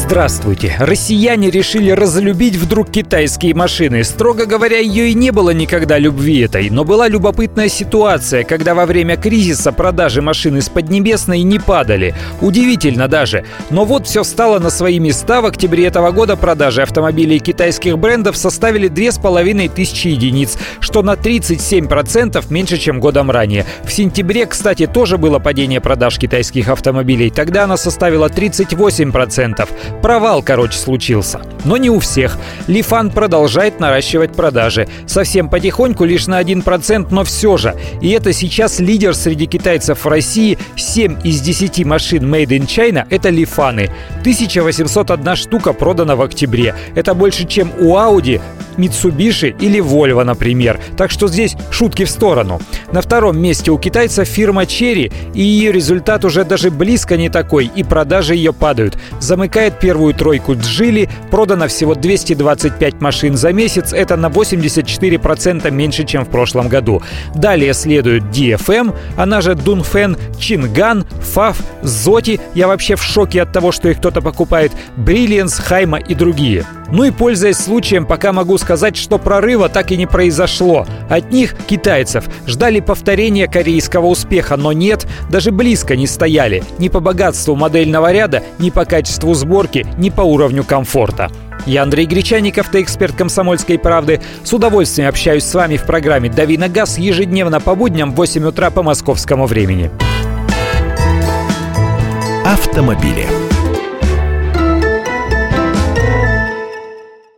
Здравствуйте! Россияне решили разлюбить вдруг китайские машины. Строго говоря, ее и не было никогда любви этой. Но была любопытная ситуация, когда во время кризиса продажи машин из Поднебесной не падали. Удивительно даже. Но вот все встало на свои места. В октябре этого года продажи автомобилей китайских брендов составили 2500 единиц, что на 37% меньше, чем годом ранее. В сентябре, кстати, тоже было падение продаж китайских автомобилей. Тогда она составила 38%. Провал, короче, случился. Но не у всех. Лифан продолжает наращивать продажи. Совсем потихоньку, лишь на 1%, но все же. И это сейчас лидер среди китайцев в России. 7 из 10 машин Made in China — это лифаны. 1801 штука продана в октябре. Это больше, чем у Audi, Mitsubishi или Volvo, например. Так что здесь шутки в сторону. На втором месте у китайца фирма Cherry, и ее результат уже даже близко не такой, и продажи ее падают. Замыкает первую тройку Джили, продано всего 225 машин за месяц, это на 84% меньше, чем в прошлом году. Далее следуют DFM, она же Дунфен, Чинган, Фав, Зоти, я вообще в шоке от того, что их кто-то покупает, Brilliance, Хайма и другие. Ну и пользуясь случаем, пока могу сказать, что прорыва так и не произошло. От них, китайцев, ждали повторения корейского успеха, но нет, даже близко не стояли. Ни по богатству модельного ряда, ни по качеству сборки, ни по уровню комфорта. Я Андрей Гречаников, ты эксперт «Комсомольской правды». С удовольствием общаюсь с вами в программе «Дави на газ» ежедневно по будням в 8 утра по московскому времени. Автомобили.